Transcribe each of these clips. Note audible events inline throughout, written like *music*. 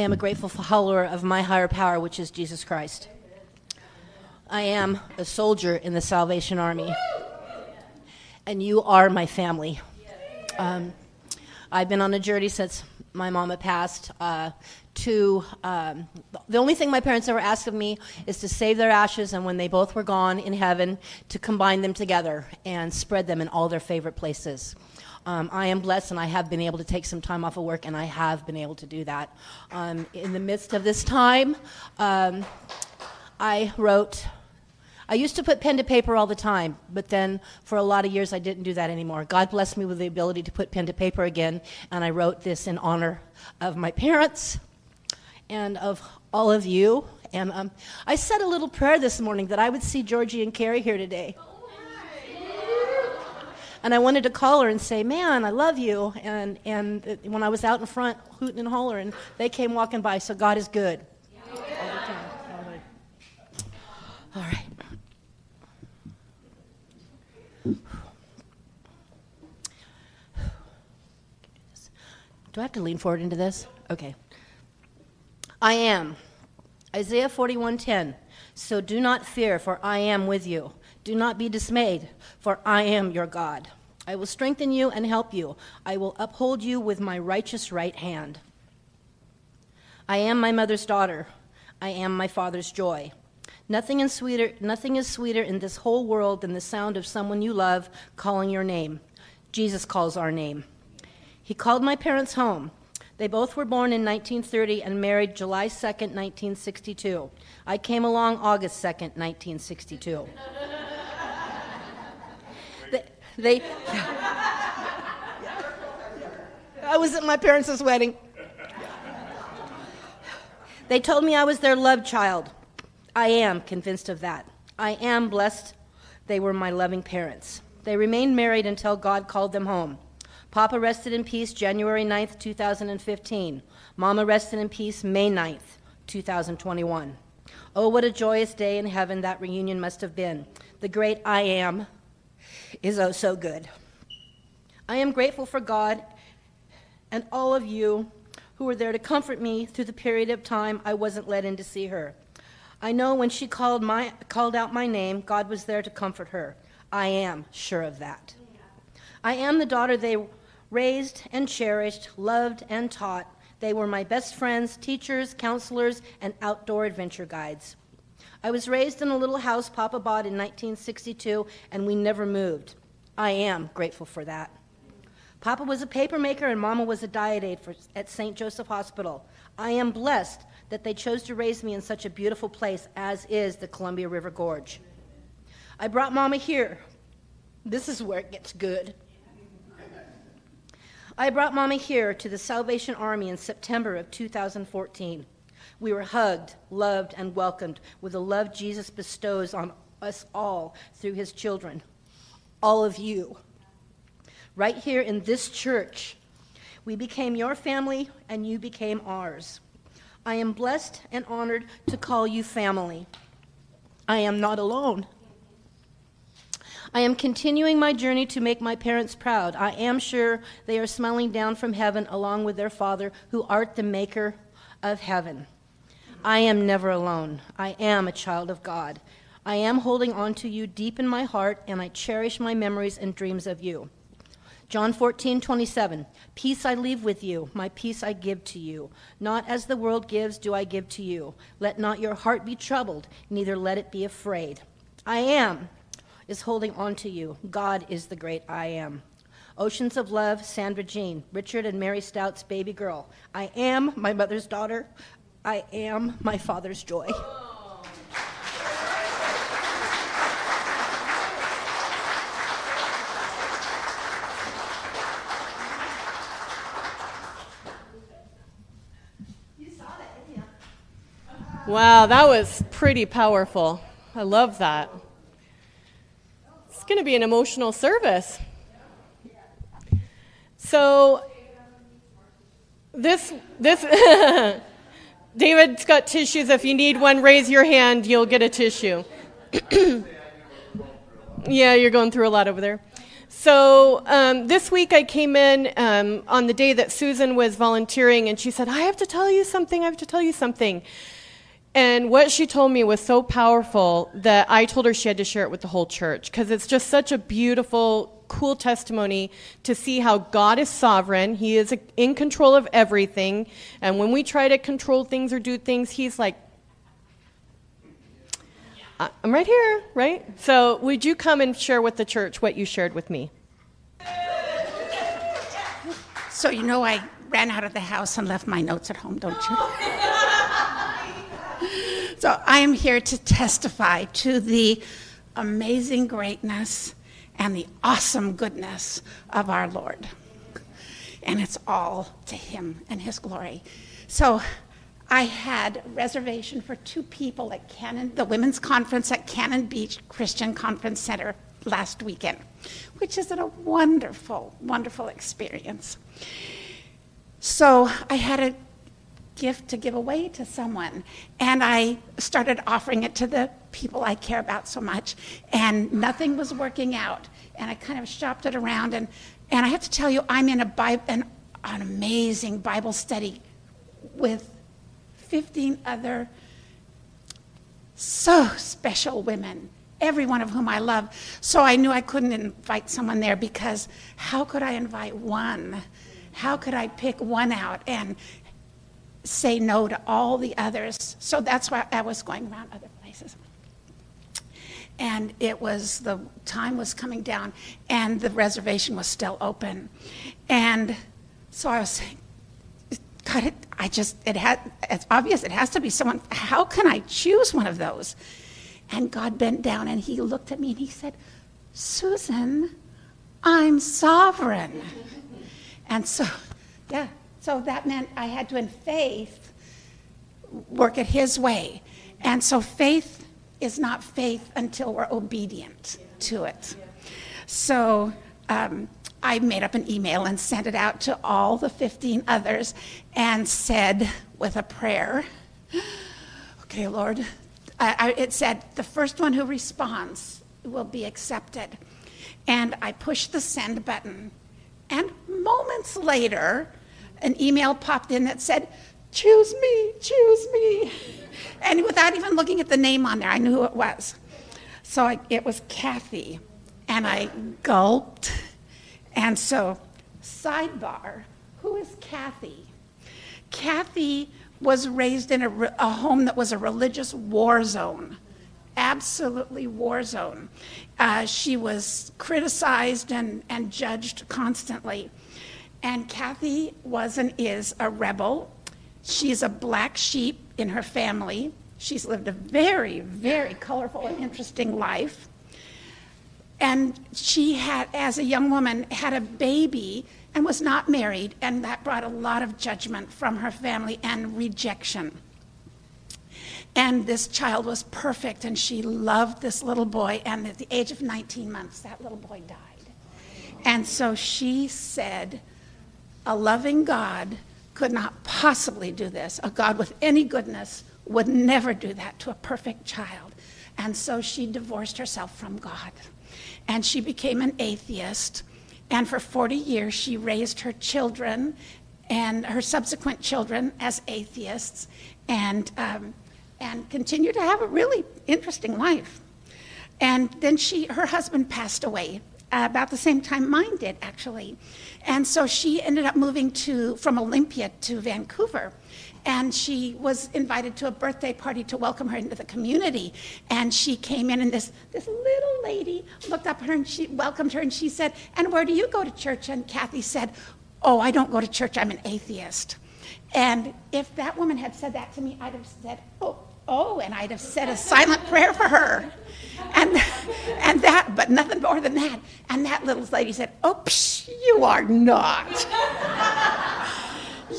I am a grateful follower of my higher power, which is Jesus Christ. I am a soldier in the Salvation Army, and you are my family. Um, I've been on a journey since my mama passed. Uh, to um, the only thing my parents ever asked of me is to save their ashes, and when they both were gone in heaven, to combine them together and spread them in all their favorite places. Um, I am blessed, and I have been able to take some time off of work, and I have been able to do that. Um, in the midst of this time, um, I wrote. I used to put pen to paper all the time, but then for a lot of years I didn't do that anymore. God blessed me with the ability to put pen to paper again, and I wrote this in honor of my parents and of all of you. And um, I said a little prayer this morning that I would see Georgie and Carrie here today. And I wanted to call her and say, "Man, I love you." And and when I was out in front hooting and hollering, they came walking by. So God is good. All time. All right. Do I have to lean forward into this? Okay. I am. Isaiah 41:10. So do not fear, for I am with you. Do not be dismayed, for I am your God. I will strengthen you and help you. I will uphold you with my righteous right hand. I am my mother's daughter. I am my father's joy. Nothing is sweeter, nothing is sweeter in this whole world than the sound of someone you love calling your name. Jesus calls our name. He called my parents home. They both were born in 1930 and married July 2nd, 1962. I came along August 2nd, 1962. They, I was at my parents' wedding. They told me I was their love child. I am convinced of that. I am blessed they were my loving parents. They remained married until God called them home. Papa rested in peace January 9th, 2015. Mama rested in peace May 9th, 2021. Oh, what a joyous day in heaven that reunion must have been. The great I am is oh so good. I am grateful for God and all of you who were there to comfort me through the period of time I wasn't let in to see her. I know when she called, my, called out my name, God was there to comfort her. I am sure of that. I am the daughter they raised and cherished, loved and taught. They were my best friends, teachers, counselors, and outdoor adventure guides. I was raised in a little house Papa bought in 1962, and we never moved. I am grateful for that. Papa was a papermaker, and Mama was a diet aide for, at St. Joseph Hospital. I am blessed that they chose to raise me in such a beautiful place as is the Columbia River Gorge. I brought Mama here. This is where it gets good. I brought Mama here to the Salvation Army in September of 2014. We were hugged, loved, and welcomed with the love Jesus bestows on us all through his children. All of you. Right here in this church, we became your family and you became ours. I am blessed and honored to call you family. I am not alone. I am continuing my journey to make my parents proud. I am sure they are smiling down from heaven along with their Father, who art the maker of heaven. I am never alone. I am a child of God. I am holding on to you deep in my heart, and I cherish my memories and dreams of you. John 14, 27. Peace I leave with you, my peace I give to you. Not as the world gives, do I give to you. Let not your heart be troubled, neither let it be afraid. I am is holding on to you. God is the great I am. Oceans of Love, Sandra Jean, Richard and Mary Stout's baby girl. I am my mother's daughter. I am my father's joy. Wow, that was pretty powerful. I love that It's going to be an emotional service. So, this, this, *laughs* David's got tissues. If you need one, raise your hand, you'll get a tissue. *coughs* yeah, you're going through a lot over there. So um, this week I came in um, on the day that Susan was volunteering, and she said, I have to tell you something, I have to tell you something. And what she told me was so powerful that I told her she had to share it with the whole church because it's just such a beautiful, cool testimony to see how God is sovereign. He is in control of everything. And when we try to control things or do things, He's like, I'm right here, right? So, would you come and share with the church what you shared with me? So, you know, I ran out of the house and left my notes at home, don't you? so, I am here to testify to the amazing greatness and the awesome goodness of our Lord. And it's all to Him and His glory. So, I had reservation for two people at Cannon, the women's conference at Cannon Beach Christian Conference Center last weekend, which is a wonderful, wonderful experience. So I had a gift to give away to someone, and I started offering it to the people I care about so much, and nothing was working out. And I kind of shopped it around, and, and I have to tell you, I'm in a Bible, an, an amazing Bible study with 15 other so special women, every one of whom I love. So I knew I couldn't invite someone there because how could I invite one? How could I pick one out and say no to all the others? So that's why I was going around other places. And it was, the time was coming down, and the reservation was still open. And so I was saying, God, it, I just, it had, it's obvious it has to be someone. How can I choose one of those? And God bent down and he looked at me and he said, Susan, I'm sovereign. And so, yeah, so that meant I had to, in faith, work it his way. And so faith is not faith until we're obedient to it. So, um, I made up an email and sent it out to all the 15 others and said with a prayer, Okay, Lord, I, I, it said, the first one who responds will be accepted. And I pushed the send button. And moments later, an email popped in that said, Choose me, choose me. And without even looking at the name on there, I knew who it was. So I, it was Kathy. And I gulped and so, sidebar who is Kathy? Kathy was raised in a, a, home that was a religious war zone, absolutely war zone. Uh, she was criticized and, and judged constantly. And Kathy was and is a rebel. She's a black sheep in her family. She's lived a very, very colorful and interesting life. And she had, as a young woman, had a baby and was not married, and that brought a lot of judgment from her family and rejection. And this child was perfect, and she loved this little boy. And at the age of 19 months, that little boy died. And so she said, A loving God could not possibly do this. A God with any goodness would never do that to a perfect child. And so she divorced herself from God and she became an atheist. And for 40 years, she raised her children and her subsequent children as atheists and, um, and continued to have a really interesting life. And then she, her husband passed away uh, about the same time mine did, actually. And so she ended up moving to, from Olympia to Vancouver and she was invited to a birthday party to welcome her into the community. And she came in, and this, this little lady looked up at her and she welcomed her, and she said, And where do you go to church? And Kathy said, Oh, I don't go to church, I'm an atheist. And if that woman had said that to me, I'd have said, Oh, oh, and I'd have said a silent prayer for her. And, and that, but nothing more than that. And that little lady said, Oh, you are not.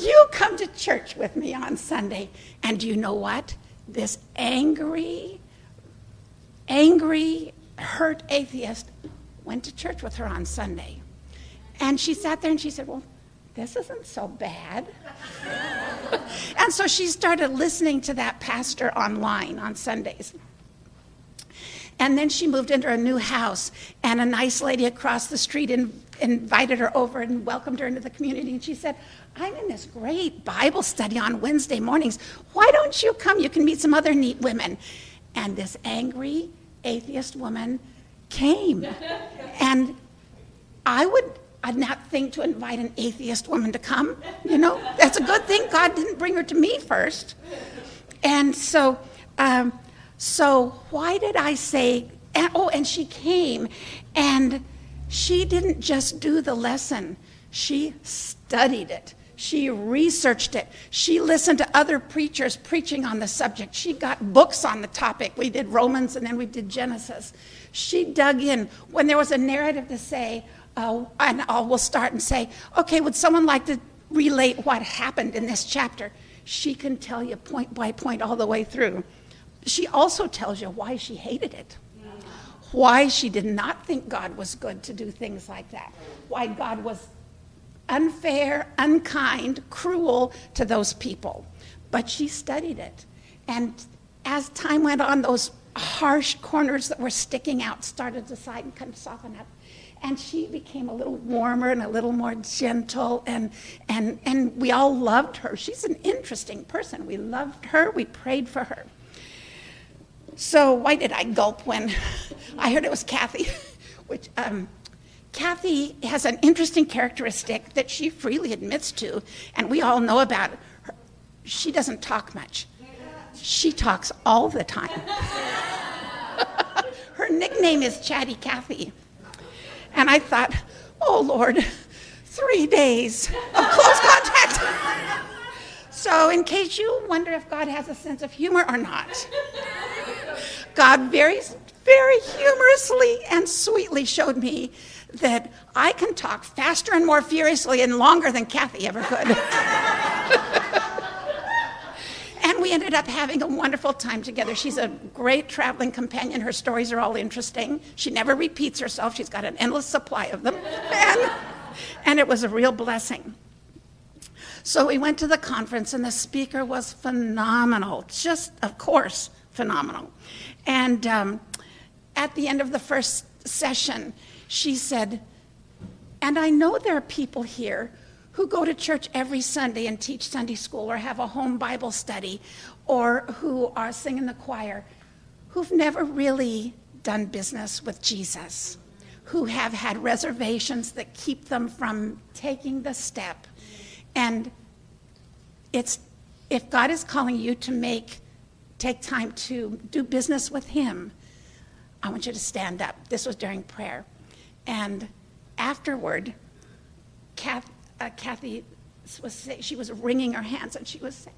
You come to church with me on Sunday. And do you know what? This angry, angry, hurt atheist went to church with her on Sunday. And she sat there and she said, Well, this isn't so bad. *laughs* and so she started listening to that pastor online on Sundays. And then she moved into a new house, and a nice lady across the street in, invited her over and welcomed her into the community. And she said, I'm in this great Bible study on Wednesday mornings. Why don't you come? You can meet some other neat women. And this angry atheist woman came. *laughs* and I would I'd not think to invite an atheist woman to come. You know, that's a good thing. God didn't bring her to me first. And so, um, so why did I say? Oh, and she came, and she didn't just do the lesson. She studied it. She researched it. She listened to other preachers preaching on the subject. She got books on the topic. We did Romans and then we did Genesis. She dug in. When there was a narrative to say, uh, and I will start and say, okay, would someone like to relate what happened in this chapter? She can tell you point by point all the way through. She also tells you why she hated it, why she did not think God was good to do things like that, why God was unfair, unkind, cruel to those people. But she studied it. And as time went on, those harsh corners that were sticking out started to side and kind of soften up and she became a little warmer and a little more gentle and and and we all loved her. She's an interesting person. We loved her. We prayed for her. So why did i gulp when *laughs* i heard it was kathy? *laughs* Which um, kathy has an interesting characteristic that she freely admits to and we all know about her. She doesn't talk much. She talks all the time. *laughs* Her nickname is chatty kathy and I thought, oh Lord, three days of close *laughs* contact. so, in case you wonder if God has a sense of humor or not, God very, very humorously and sweetly showed me that I can talk faster and more furiously and longer than Kathy ever could. *laughs* And we ended up having a wonderful time together. She's a great traveling companion. Her stories are all interesting. She never repeats herself, she's got an endless supply of them. And, and it was a real blessing. So we went to the conference, and the speaker was phenomenal, just, of course, phenomenal. And um, at the end of the first session, she said, And I know there are people here who go to church every Sunday and teach Sunday school or have a home Bible study or who are singing the choir, who've never really done business with Jesus, who have had reservations that keep them from taking the step. And it's if God is calling you to make take time to do business with him, I want you to stand up. This was during prayer. And afterward, Kath, uh, Kathy was saying, she was wringing her hands and she was saying,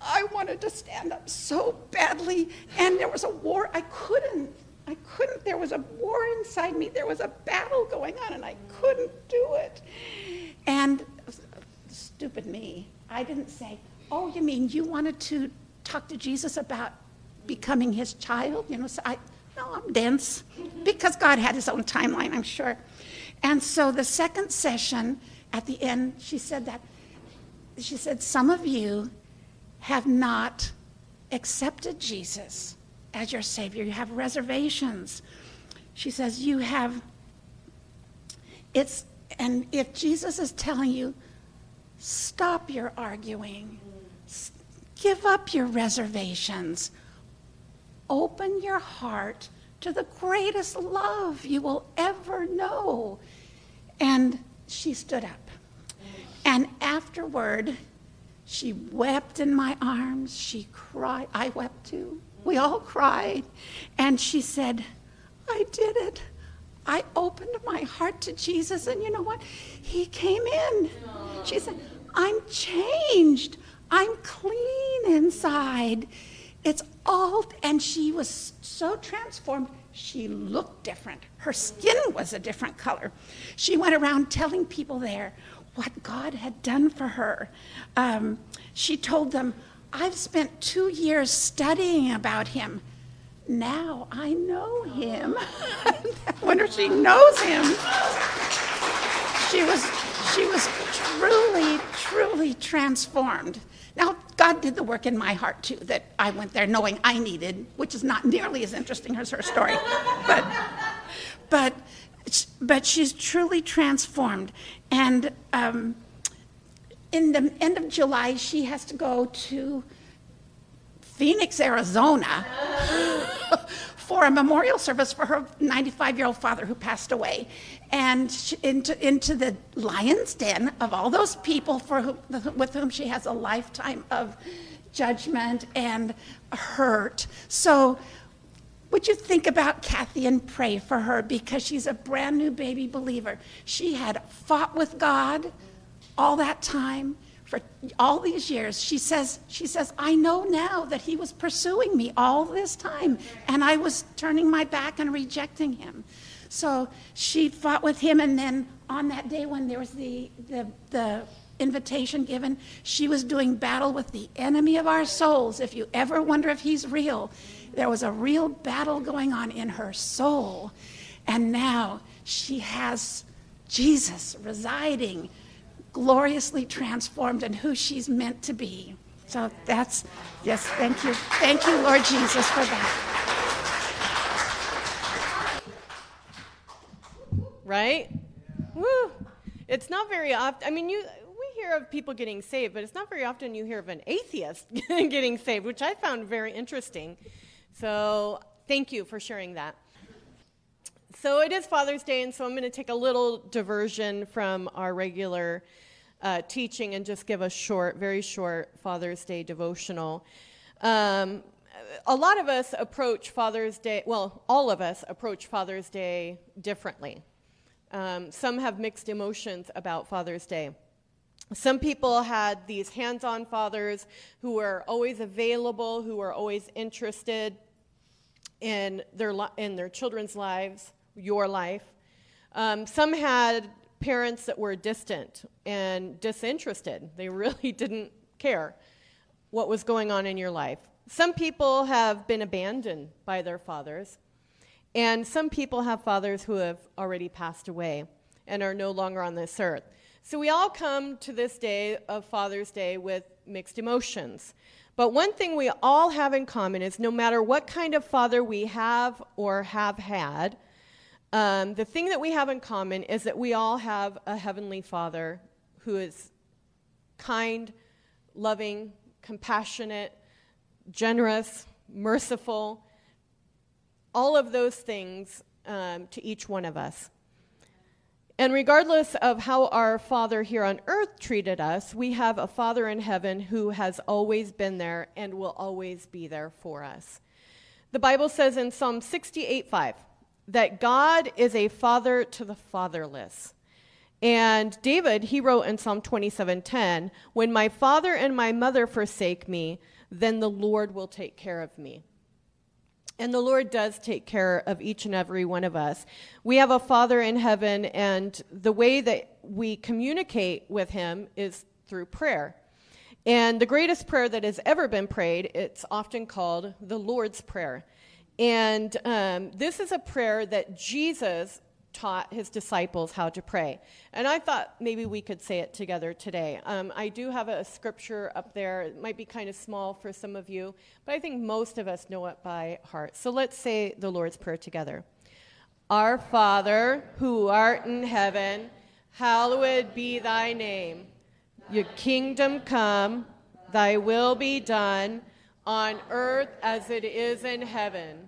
I wanted to stand up so badly, and there was a war. I couldn't. I couldn't. There was a war inside me. There was a battle going on, and I couldn't do it. And stupid me, I didn't say, Oh, you mean you wanted to talk to Jesus about becoming his child? You know, so I, no, I'm dense because God had his own timeline, I'm sure. And so the second session, at the end, she said that. She said, Some of you have not accepted Jesus as your Savior. You have reservations. She says, You have, it's, and if Jesus is telling you, stop your arguing, give up your reservations, open your heart to the greatest love you will ever know. And she stood up. And afterward, she wept in my arms. She cried. I wept too. We all cried. And she said, I did it. I opened my heart to Jesus, and you know what? He came in. She said, I'm changed. I'm clean inside. It's all, and she was so transformed. She looked different. Her skin was a different color. She went around telling people there what God had done for her. Um, she told them, I've spent two years studying about him. Now I know him. *laughs* I wonder she knows him. She was, she was truly, truly transformed. Now, God did the work in my heart too, that I went there knowing I needed, which is not nearly as interesting as her story. but, but, but she's truly transformed. And um, in the end of July, she has to go to Phoenix, Arizona for a memorial service for her 95 year old father who passed away. And she, into, into the lion's den of all those people for whom, with whom she has a lifetime of judgment and hurt. So, would you think about Kathy and pray for her because she's a brand new baby believer? She had fought with God all that time for all these years she says she says i know now that he was pursuing me all this time and i was turning my back and rejecting him. So she fought with him and then on that day when there was the the, the invitation given she was doing battle with the enemy of our souls. If you ever wonder if he's real there was a real battle going on in her soul. And now she has jesus residing gloriously transformed and who she's meant to be. So that's, yes, thank you. Thank you, Lord Jesus, for that. Right? Woo! It's not very often, I mean, you, we hear of people getting saved, but it's not very often you hear of an atheist *laughs* getting saved, which I found very interesting. So thank you for sharing that. So it is Father's Day, and so I'm going to take a little diversion from our regular uh, teaching and just give a short, very short Father's Day devotional. Um, a lot of us approach Father's Day, well, all of us approach Father's Day differently. Um, some have mixed emotions about Father's Day. Some people had these hands on fathers who were always available, who were always interested in their, in their children's lives your life. Um, some had parents that were distant and disinterested. They really *laughs* didn't care what was going on in your life. Some people have been abandoned by their fathers, and some people have fathers who have already passed away and are no longer on this earth. So we all come to this day of Father's Day with mixed emotions. But one thing we all have in common is no matter what kind of father we have or have had, um, the thing that we have in common is that we all have a Heavenly Father who is kind, loving, compassionate, generous, merciful, all of those things um, to each one of us. And regardless of how our Father here on earth treated us, we have a Father in heaven who has always been there and will always be there for us. The Bible says in Psalm 68 5, that God is a father to the fatherless. And David, he wrote in Psalm 27:10, "When my father and my mother forsake me, then the Lord will take care of me." And the Lord does take care of each and every one of us. We have a Father in heaven, and the way that we communicate with Him is through prayer. And the greatest prayer that has ever been prayed, it's often called the Lord's Prayer. And um, this is a prayer that Jesus taught his disciples how to pray. And I thought maybe we could say it together today. Um, I do have a scripture up there. It might be kind of small for some of you, but I think most of us know it by heart. So let's say the Lord's Prayer together. Our Father, who art in heaven, hallowed be thy name. Your kingdom come, thy will be done on earth as it is in heaven.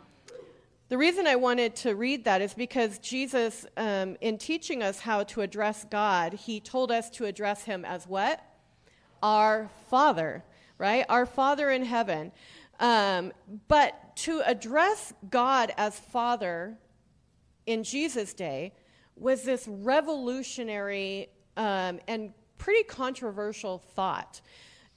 The reason I wanted to read that is because Jesus, um, in teaching us how to address God, he told us to address him as what? Our Father, right? Our Father in heaven. Um, but to address God as Father in Jesus' day was this revolutionary um, and pretty controversial thought.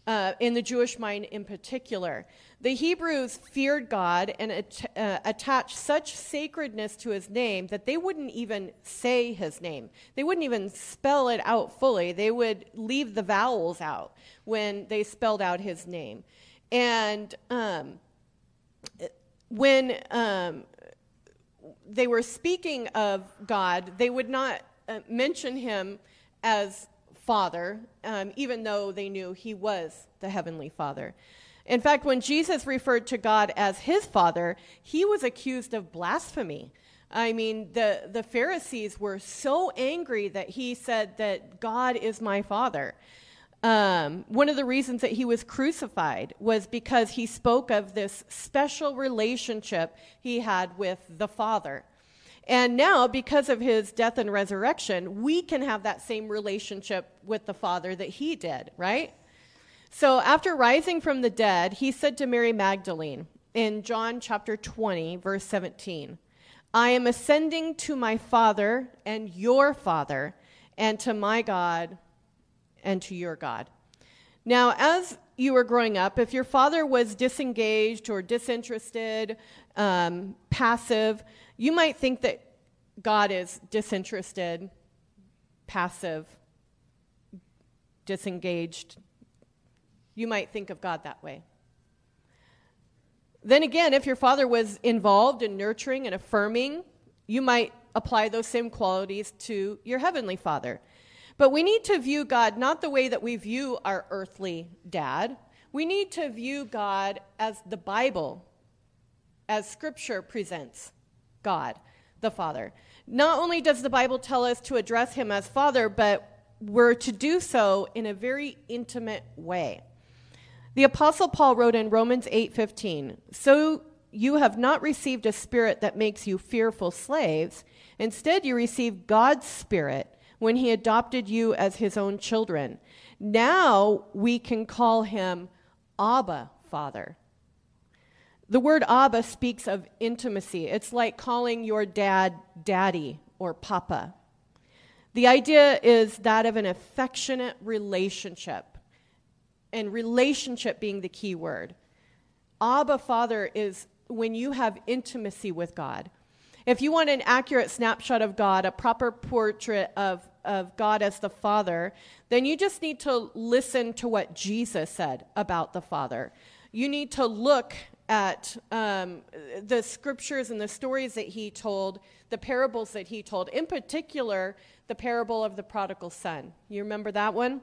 Uh, in the Jewish mind in particular. The Hebrews feared God and uh, attached such sacredness to his name that they wouldn't even say his name. They wouldn't even spell it out fully. They would leave the vowels out when they spelled out his name. And um, when um, they were speaking of God, they would not uh, mention him as Father, um, even though they knew he was the Heavenly Father. In fact, when Jesus referred to God as his Father, he was accused of blasphemy. I mean, the, the Pharisees were so angry that he said that God is my Father. Um, one of the reasons that he was crucified was because he spoke of this special relationship he had with the Father. And now, because of his death and resurrection, we can have that same relationship with the Father that he did, right? So, after rising from the dead, he said to Mary Magdalene in John chapter 20, verse 17, I am ascending to my Father and your Father, and to my God and to your God. Now, as you were growing up, if your father was disengaged or disinterested, um, passive, you might think that God is disinterested, passive, disengaged. You might think of God that way. Then again, if your father was involved in nurturing and affirming, you might apply those same qualities to your heavenly father. But we need to view God not the way that we view our earthly dad. We need to view God as the Bible, as Scripture presents God, the Father. Not only does the Bible tell us to address Him as Father, but we're to do so in a very intimate way. The apostle Paul wrote in Romans 8:15, "So you have not received a spirit that makes you fearful slaves, instead you received God's spirit when he adopted you as his own children. Now we can call him Abba, Father. The word Abba speaks of intimacy. It's like calling your dad daddy or papa. The idea is that of an affectionate relationship, and relationship being the key word. Abba, Father, is when you have intimacy with God. If you want an accurate snapshot of God, a proper portrait of, of God as the Father, then you just need to listen to what Jesus said about the Father. You need to look at um, the scriptures and the stories that he told, the parables that he told, in particular, the parable of the prodigal son. You remember that one?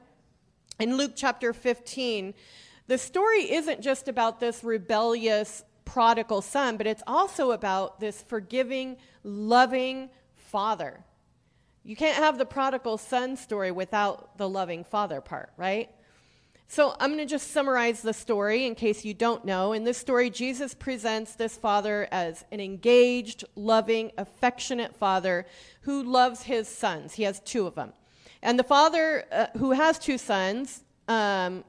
In Luke chapter 15, the story isn't just about this rebellious prodigal son, but it's also about this forgiving, loving father. You can't have the prodigal son story without the loving father part, right? So I'm going to just summarize the story in case you don't know. In this story, Jesus presents this father as an engaged, loving, affectionate father who loves his sons. He has two of them. And the father uh, who has two sons um,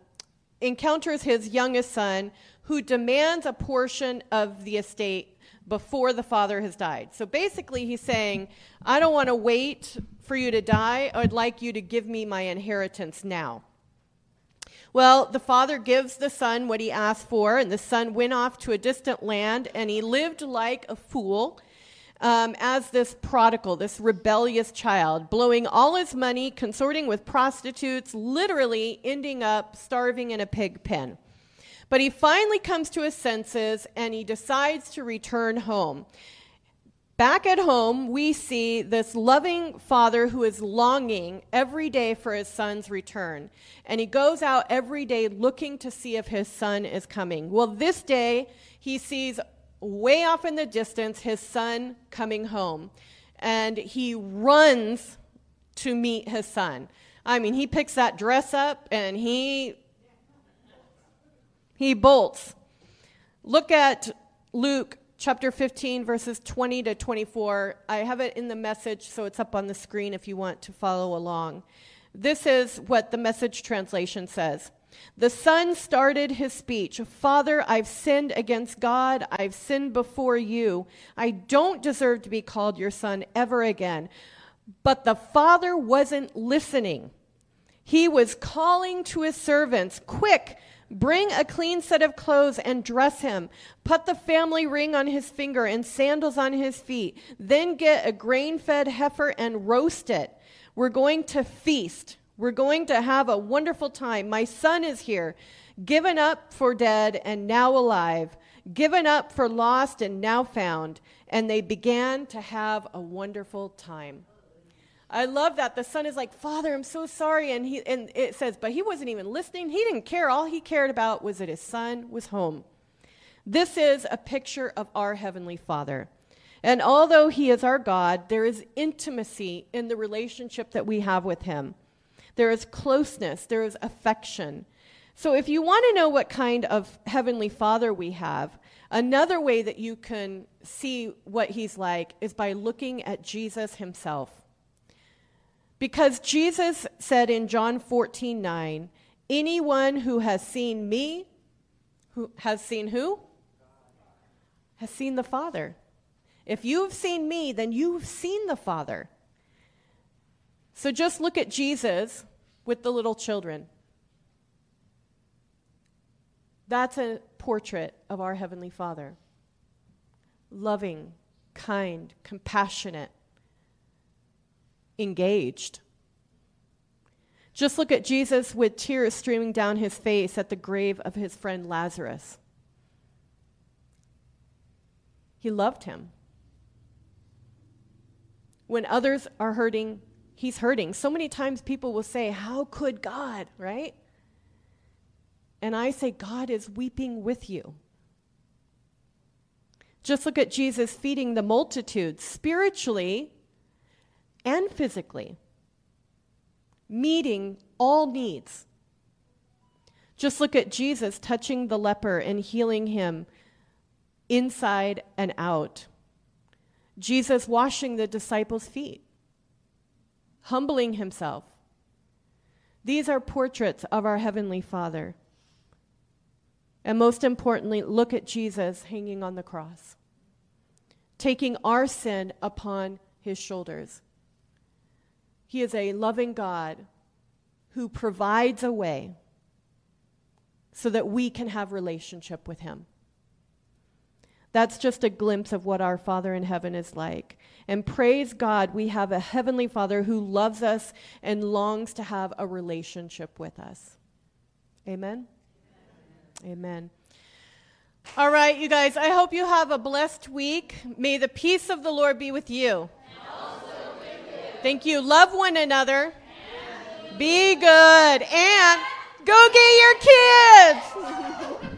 encounters his youngest son who demands a portion of the estate before the father has died. So basically, he's saying, I don't want to wait for you to die. I'd like you to give me my inheritance now. Well, the father gives the son what he asked for, and the son went off to a distant land, and he lived like a fool. Um, as this prodigal, this rebellious child, blowing all his money, consorting with prostitutes, literally ending up starving in a pig pen. But he finally comes to his senses and he decides to return home. Back at home, we see this loving father who is longing every day for his son's return. And he goes out every day looking to see if his son is coming. Well, this day, he sees way off in the distance his son coming home. And he runs to meet his son. I mean, he picks that dress up and he he bolts. Look at Luke chapter 15, verses 20 to 24. I have it in the message, so it's up on the screen if you want to follow along. This is what the message translation says. The son started his speech Father, I've sinned against God. I've sinned before you. I don't deserve to be called your son ever again. But the father wasn't listening. He was calling to his servants, Quick, bring a clean set of clothes and dress him. Put the family ring on his finger and sandals on his feet. Then get a grain fed heifer and roast it. We're going to feast. We're going to have a wonderful time. My son is here, given up for dead and now alive, given up for lost and now found. And they began to have a wonderful time. I love that. The son is like, Father, I'm so sorry. And, he, and it says, but he wasn't even listening. He didn't care. All he cared about was that his son was home. This is a picture of our Heavenly Father. And although He is our God, there is intimacy in the relationship that we have with Him. There is closeness, there is affection. So, if you want to know what kind of Heavenly Father we have, another way that you can see what He's like is by looking at Jesus Himself. Because Jesus said in John 14 9, anyone who has seen me, who has seen who? Has seen the Father. If you've seen me, then you've seen the Father. So just look at Jesus with the little children. That's a portrait of our Heavenly Father. Loving, kind, compassionate, engaged. Just look at Jesus with tears streaming down his face at the grave of his friend Lazarus. He loved him. When others are hurting, he's hurting. So many times people will say, How could God, right? And I say, God is weeping with you. Just look at Jesus feeding the multitudes spiritually and physically, meeting all needs. Just look at Jesus touching the leper and healing him inside and out. Jesus washing the disciples' feet, humbling himself. These are portraits of our Heavenly Father. And most importantly, look at Jesus hanging on the cross, taking our sin upon his shoulders. He is a loving God who provides a way so that we can have relationship with him. That's just a glimpse of what our Father in heaven is like. And praise God, we have a heavenly Father who loves us and longs to have a relationship with us. Amen? Amen. All right, you guys, I hope you have a blessed week. May the peace of the Lord be. With you. Thank you. Love one another. Be good. And go get your kids. *laughs*